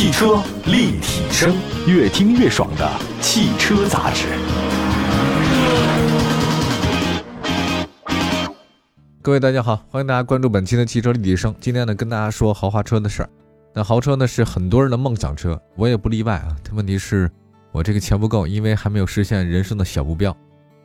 汽车立体声，越听越爽的汽车杂志。各位大家好，欢迎大家关注本期的汽车立体声。今天呢，跟大家说豪华车的事儿。那豪车呢是很多人的梦想车，我也不例外啊。但问题是，我这个钱不够，因为还没有实现人生的小目标。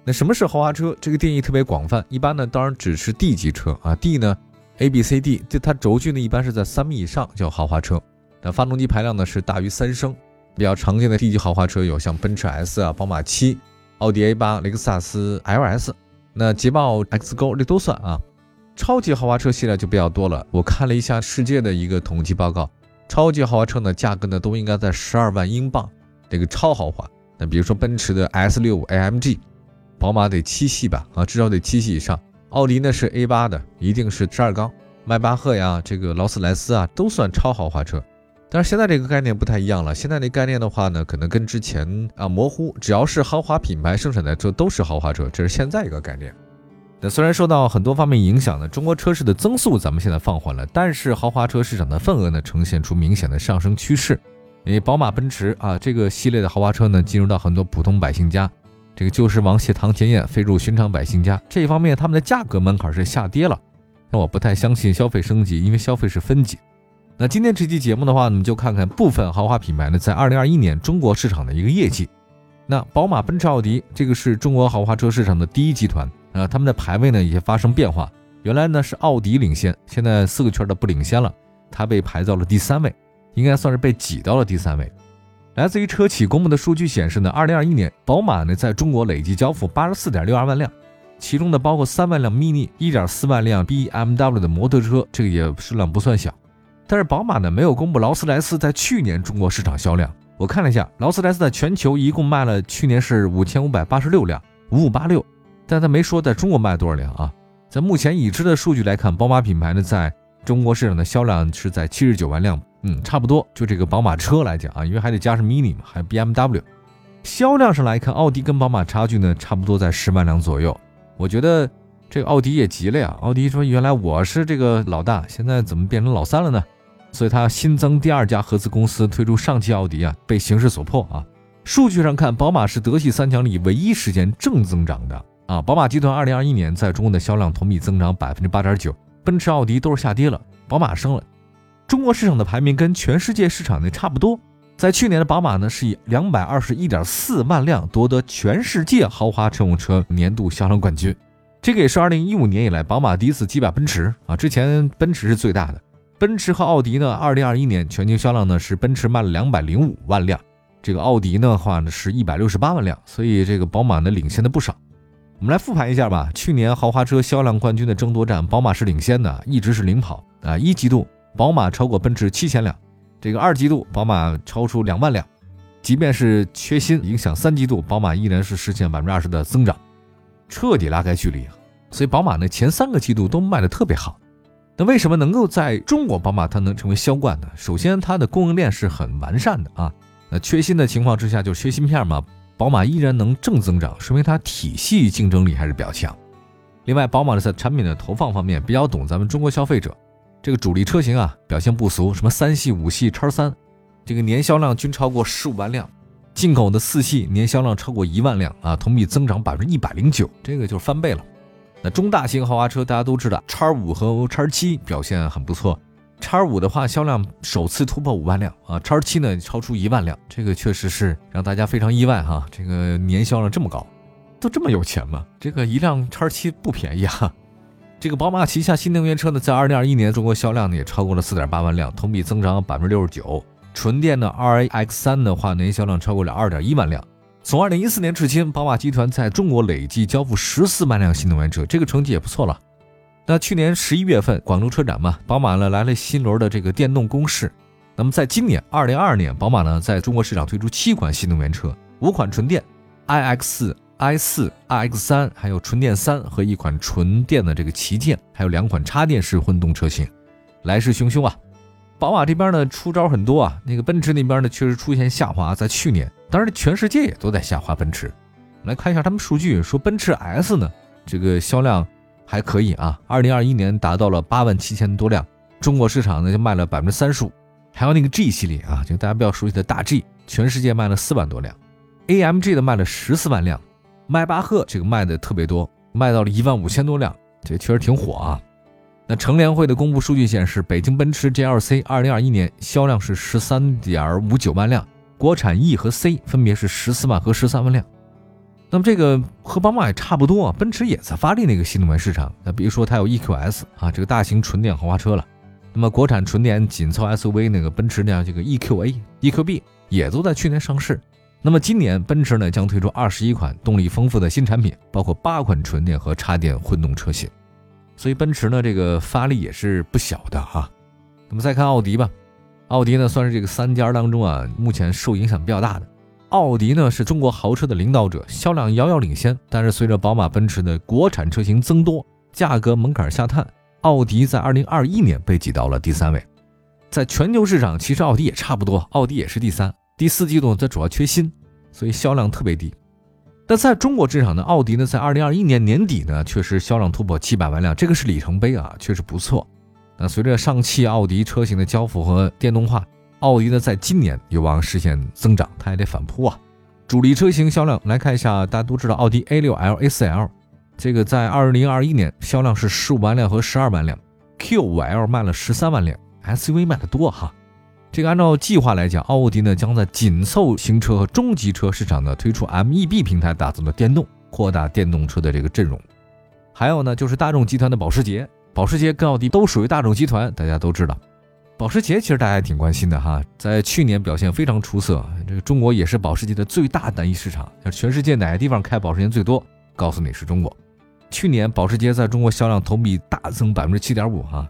那什么是豪华车？这个定义特别广泛，一般呢当然只是 D 级车啊。D 呢，A、B、C、D，就它轴距呢一般是在三米以上叫豪华车。那发动机排量呢是大于三升。比较常见的 D 级豪华车有像奔驰 S 啊、宝马七、奥迪 A 八、雷克萨斯 LS。那捷豹 X 勾这都算啊，超级豪华车系列就比较多了。我看了一下世界的一个统计报告，超级豪华车呢价格呢都应该在十二万英镑，这个超豪华。那比如说奔驰的 S 六 AMG，宝马得七系吧，啊至少得七系以上。奥迪呢是 A 八的，一定是十二缸。迈巴赫呀，这个劳斯莱斯啊都算超豪华车。但是现在这个概念不太一样了。现在这概念的话呢，可能跟之前啊模糊。只要是豪华品牌生产的车都是豪华车，这是现在一个概念。那虽然受到很多方面影响呢，中国车市的增速咱们现在放缓了，但是豪华车市场的份额呢呈现出明显的上升趋势。因为宝马、奔驰啊这个系列的豪华车呢进入到很多普通百姓家，这个旧时王谢堂前燕飞入寻常百姓家。这一方面，他们的价格门槛是下跌了。那我不太相信消费升级，因为消费是分级。那今天这期节目的话，我们就看看部分豪华品牌呢在二零二一年中国市场的一个业绩。那宝马、奔驰、奥迪这个是中国豪华车市场的第一集团啊，他们的排位呢也发生变化。原来呢是奥迪领先，现在四个圈的不领先了，它被排到了第三位，应该算是被挤到了第三位。来自于车企公布的数据显示呢，二零二一年宝马呢在中国累计交付八十四点六二万辆，其中呢包括三万辆 MINI、一点四万辆 BMW 的摩托车，这个也数量不算小。但是宝马呢没有公布劳斯莱斯在去年中国市场销量。我看了一下，劳斯莱斯在全球一共卖了去年是五千五百八十六辆，五五八六，但他没说在中国卖多少辆啊。在目前已知的数据来看，宝马品牌呢在中国市场的销量是在七十九万辆，嗯，差不多。就这个宝马车来讲啊，因为还得加上 MINI 嘛，还有 BMW。销量上来看，奥迪跟宝马差距呢差不多在十万辆左右。我觉得。这个奥迪也急了呀！奥迪说：“原来我是这个老大，现在怎么变成老三了呢？”所以它新增第二家合资公司推出上汽奥迪啊，被形势所迫啊。数据上看，宝马是德系三强里唯一实现正增长的啊。宝马集团二零二一年在中国的销量同比增长百分之八点九，奔驰、奥迪都是下跌了，宝马升了。中国市场的排名跟全世界市场呢差不多。在去年的宝马呢是以两百二十一点四万辆夺得全世界豪华乘用车年度销量冠军。这个也是二零一五年以来宝马第一次击败奔驰啊！之前奔驰是最大的，奔驰和奥迪呢，二零二一年全球销量呢是奔驰卖了两百零五万辆，这个奥迪的话呢是一百六十八万辆，所以这个宝马呢领先的不少。我们来复盘一下吧，去年豪华车销量冠军的争夺战，宝马是领先的，一直是领跑啊！一季度宝马超过奔驰七千辆，这个二季度宝马超出两万辆，即便是缺芯影响三季度，宝马依然是实现百分之二十的增长。彻底拉开距离！所以宝马呢前三个季度都卖的特别好。那为什么能够在中国宝马它能成为销冠呢？首先它的供应链是很完善的啊。那缺芯的情况之下就缺芯片嘛，宝马依然能正增长，说明它体系竞争力还是比较强。另外，宝马的在产品的投放方面比较懂咱们中国消费者。这个主力车型啊表现不俗，什么三系、五系、叉三，这个年销量均超过十五万辆。进口的四系年销量超过一万辆啊，同比增长百分之一百零九，这个就是翻倍了。那中大型豪华车大家都知道，叉五和叉七表现很不错。叉五的话销量首次突破五万辆啊，叉七呢超出一万辆，这个确实是让大家非常意外哈。这个年销量这么高，都这么有钱吗？这个一辆叉七不便宜啊。这个宝马旗下新能源车呢，在二零二一年中国销量呢也超过了四点八万辆，同比增长百分之六十九。纯电的 RX 三的话，年销量超过了二点一万辆。从二零一四年至今，宝马集团在中国累计交付十四万辆新能源车，这个成绩也不错了。那去年十一月份广州车展嘛，宝马呢来了新轮的这个电动攻势。那么在今年二零二二年，宝马呢在中国市场推出七款新能源车，五款纯电 i X、i 四、i X 三，还有纯电三和一款纯电的这个旗舰，还有两款插电式混动车型，来势汹汹啊！宝马这边呢出招很多啊，那个奔驰那边呢确实出现下滑，在去年，当然全世界也都在下滑。奔驰，来看一下他们数据，说奔驰 S 呢这个销量还可以啊，二零二一年达到了八万七千多辆，中国市场呢就卖了百分之三十五，还有那个 G 系列啊，就大家比较熟悉的大 G，全世界卖了四万多辆，AMG 的卖了十四万辆，迈巴赫这个卖的特别多，卖到了一万五千多辆，这确实挺火啊。那乘联会的公布数据显示，北京奔驰 GLC 二零二一年销量是十三点五九万辆，国产 E 和 C 分别是十四万和十三万辆。那么这个和宝马也差不多啊，奔驰也在发力那个新能源市场。那比如说它有 EQS 啊，这个大型纯电豪华车了。那么国产纯电紧凑 SUV 那个奔驰呢，这个 EQA、EQB 也都在去年上市。那么今年奔驰呢将推出二十一款动力丰富的新产品，包括八款纯电和插电混动车型。所以奔驰呢，这个发力也是不小的哈。那么再看奥迪吧，奥迪呢算是这个三家当中啊，目前受影响比较大的。奥迪呢是中国豪车的领导者，销量遥遥领先。但是随着宝马、奔驰的国产车型增多，价格门槛下探，奥迪在2021年被挤到了第三位。在全球市场，其实奥迪也差不多，奥迪也是第三。第四季度它主要缺芯，所以销量特别低。但在中国市场呢，奥迪呢在二零二一年年底呢，确实销量突破七百万辆，这个是里程碑啊，确实不错。那随着上汽奥迪车型的交付和电动化，奥迪呢在今年有望实现增长，它也得反扑啊。主力车型销量来看一下，大家都知道奥迪 A 六 L、A4L，这个在二零二一年销量是十五万辆和十二万辆，Q 五 L 卖了十三万辆，SUV 卖的多哈。这个按照计划来讲，奥迪呢将在紧凑型车和中级车市场呢推出 MEB 平台打造的电动，扩大电动车的这个阵容。还有呢，就是大众集团的保时捷，保时捷跟奥迪都属于大众集团，大家都知道。保时捷其实大家也挺关心的哈，在去年表现非常出色。这个中国也是保时捷的最大单一市场，全世界哪个地方开保时捷最多？告诉你是中国。去年保时捷在中国销量同比大增百分之七点五哈。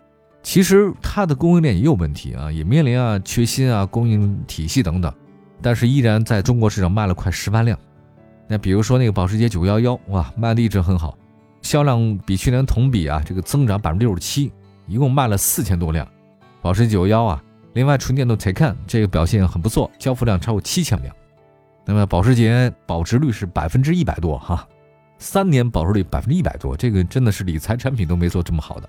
其实它的供应链也有问题啊，也面临啊缺芯啊供应体系等等，但是依然在中国市场卖了快十万辆。那比如说那个保时捷911，哇，卖的一直很好，销量比去年同比啊这个增长百分之六十七，一共卖了四千多辆。保时捷911啊，另外纯电动 Taycan 这个表现很不错，交付量超过七千辆。那么保时捷保值率是百分之一百多哈，三年保值率百分之一百多，这个真的是理财产品都没做这么好的。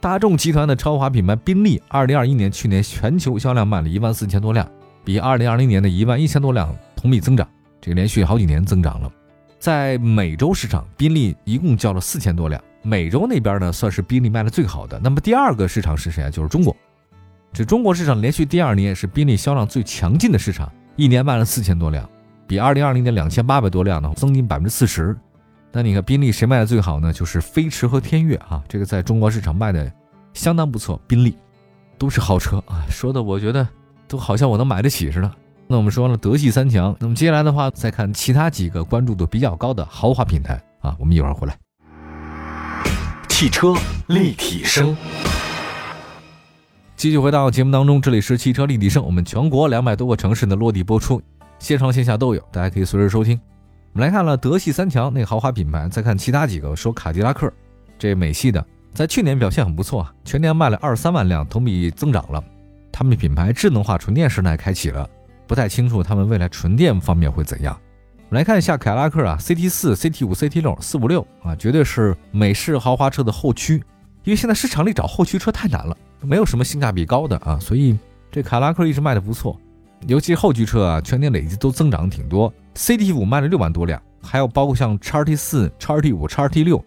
大众集团的超华品牌宾利，二零二一年去年全球销量卖了一万四千多辆，比二零二零年的一万一千多辆同比增长，这个连续好几年增长了。在美洲市场，宾利一共交了四千多辆，美洲那边呢算是宾利卖的最好的。那么第二个市场是谁啊？就是中国。这中国市场连续第二年是宾利销量最强劲的市场，一年卖了四千多辆，比二零二零年两千八百多辆呢增进百分之四十。那你看宾利谁卖的最好呢？就是飞驰和天悦啊，这个在中国市场卖的相当不错。宾利都是豪车啊，说的我觉得都好像我能买得起似的。那我们说了德系三强，那么接下来的话再看其他几个关注度比较高的豪华品牌啊，我们一会儿回来。汽车立体声，继续回到节目当中，这里是汽车立体声，我们全国两百多个城市的落地播出，线上线下都有，大家可以随时收听。我们来看了德系三强那个豪华品牌，再看其他几个。说卡迪拉克，这美系的，在去年表现很不错啊，全年卖了二十三万辆，同比增长了。他们品牌智能化纯电时代开启了，不太清楚他们未来纯电方面会怎样。我们来看一下凯迪拉克啊，CT 四、CT 五、CT 六、四五六啊，绝对是美式豪华车的后驱。因为现在市场里找后驱车太难了，没有什么性价比高的啊，所以这凯迪拉克一直卖的不错。尤其后驱车啊，全年累计都增长挺多。CT 五卖了六万多辆，还有包括像叉 T 四、叉 T 五、叉 T 六，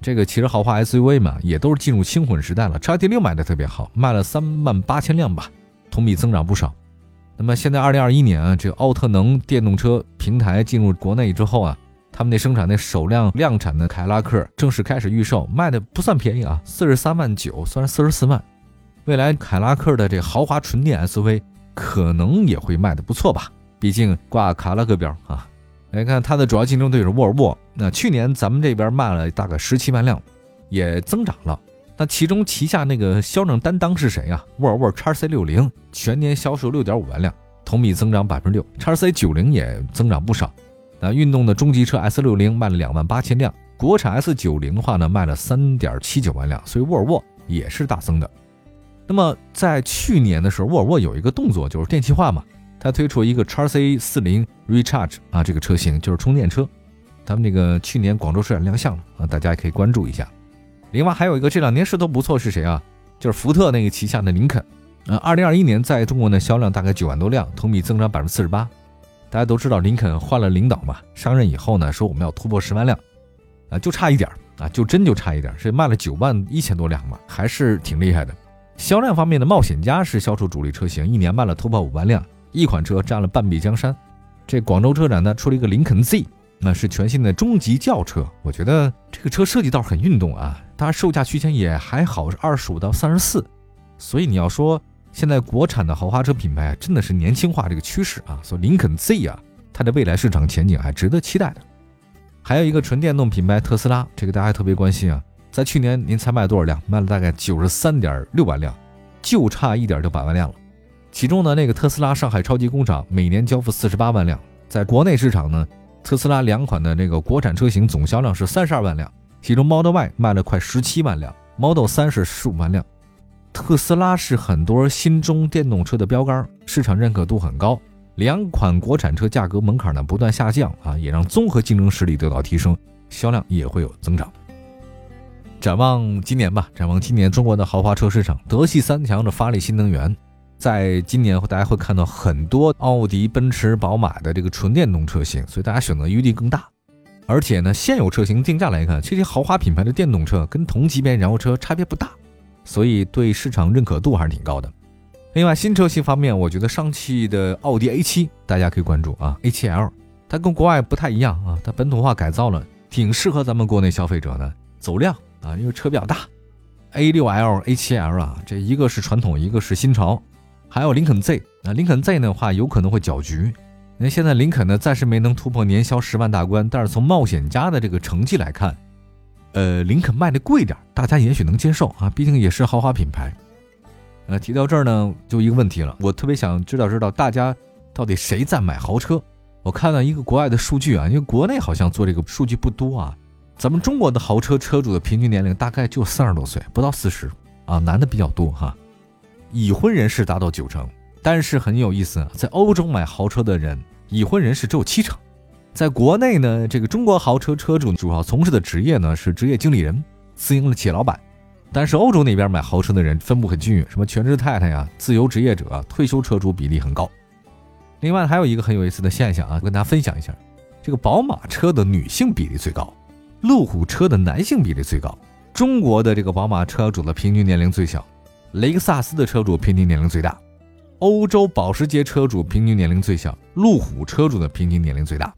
这个其实豪华 SUV 嘛，也都是进入轻混时代了。叉 T 六卖的特别好，卖了三万八千辆吧，同比增长不少。那么现在二零二一年啊，这个奥特能电动车平台进入国内之后啊，他们那生产那首辆量产的凯拉克正式开始预售，卖的不算便宜啊，四十三万九，算是四十四万。未来凯拉克的这豪华纯电 SUV。可能也会卖的不错吧，毕竟挂卡拉克标啊。来看它的主要竞争对手沃尔沃，那去年咱们这边卖了大概十七万辆，也增长了。那其中旗下那个销量担当是谁啊？沃尔沃 x C 六零全年销售六点五万辆，同比增长百分之六。x C 九零也增长不少。那运动的中级车 S 六零卖了两万八千辆，国产 S 九零的话呢卖了三点七九万辆，所以沃尔沃也是大增的。那么在去年的时候，沃尔沃有一个动作就是电气化嘛，它推出一个叉 C 四零 Recharge 啊，这个车型就是充电车，他们那个去年广州车展亮相了啊，大家也可以关注一下。另外还有一个这两年势头不错是谁啊？就是福特那个旗下的林肯，呃，二零二一年在中国的销量大概九万多辆，同比增长百分之四十八。大家都知道林肯换了领导嘛，上任以后呢，说我们要突破十万辆，啊，就差一点啊，就真就差一点是卖了九万一千多辆嘛，还是挺厉害的。销量方面的冒险家是销售主力车型，一年卖了突破五万辆，一款车占了半壁江山。这广州车展呢出了一个林肯 Z，那是全新的中级轿车，我觉得这个车设计倒是很运动啊，当然售价区间也还好，是二十五到三十四，所以你要说。现在国产的豪华车品牌真的是年轻化这个趋势啊，所以林肯 Z 啊，它的未来市场前景还值得期待的。还有一个纯电动品牌特斯拉，这个大家特别关心啊，在去年您才卖多少辆？卖了大概九十三点六万辆，就差一点就百万辆了。其中呢，那个特斯拉上海超级工厂每年交付四十八万辆，在国内市场呢，特斯拉两款的那个国产车型总销量是三十二万辆，其中 Model Y 卖了快十七万辆，Model 3是十五万辆。特斯拉是很多新中电动车的标杆，市场认可度很高。两款国产车价格门槛呢不断下降啊，也让综合竞争实力得到提升，销量也会有增长。展望今年吧，展望今年中国的豪华车市场，德系三强的发力新能源，在今年大家会看到很多奥迪、奔驰、宝马的这个纯电动车型，所以大家选择余地更大。而且呢，现有车型定价来看，这些豪华品牌的电动车跟同级别燃油车差别不大。所以对市场认可度还是挺高的。另外，新车型方面，我觉得上汽的奥迪 A7 大家可以关注啊，A7L，它跟国外不太一样啊，它本土化改造了，挺适合咱们国内消费者的，走量啊，因为车比较大。A6L、A7L 啊，这一个是传统，一个是新潮，还有林肯 Z 啊，林肯 Z 的话有可能会搅局。那现在林肯呢，暂时没能突破年销十万大关，但是从冒险家的这个成绩来看。呃，林肯卖的贵点，大家也许能接受啊，毕竟也是豪华品牌。呃，提到这儿呢，就一个问题了，我特别想知道知道大家到底谁在买豪车？我看到一个国外的数据啊，因为国内好像做这个数据不多啊，咱们中国的豪车车主的平均年龄大概就三十多岁，不到四十啊，男的比较多哈，已婚人士达到九成，但是很有意思，在欧洲买豪车的人，已婚人士只有七成。在国内呢，这个中国豪车车主主要从事的职业呢是职业经理人、私营的企业老板，但是欧洲那边买豪车的人分布很均匀，什么全职太太呀、自由职业者、退休车主比例很高。另外还有一个很有意思的现象啊，我跟大家分享一下，这个宝马车的女性比例最高，路虎车的男性比例最高，中国的这个宝马车主的平均年龄最小，雷克萨斯的车主平均年龄最大，欧洲保时捷车主平均年龄最小，路虎车主的平均年龄最大。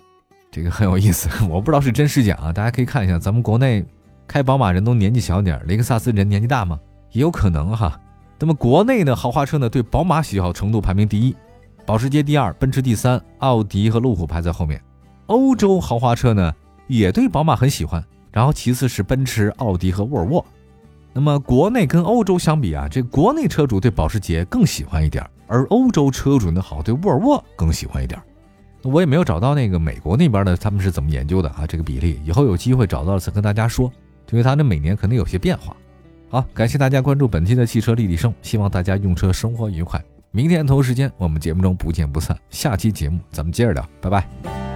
这个很有意思，我不知道是真是假啊，大家可以看一下，咱们国内开宝马人都年纪小点雷克萨斯人年纪大吗？也有可能哈。那么国内的豪华车呢，对宝马喜好程度排名第一，保时捷第二，奔驰第三，奥迪和路虎排在后面。欧洲豪华车呢，也对宝马很喜欢，然后其次是奔驰、奥迪和沃尔沃。那么国内跟欧洲相比啊，这国内车主对保时捷更喜欢一点，而欧洲车主呢，好对沃尔沃更喜欢一点。我也没有找到那个美国那边的他们是怎么研究的啊？这个比例以后有机会找到了再跟大家说，因为它这每年肯定有些变化。好，感谢大家关注本期的汽车立体声，希望大家用车生活愉快。明天同一时间我们节目中不见不散。下期节目咱们接着聊，拜拜。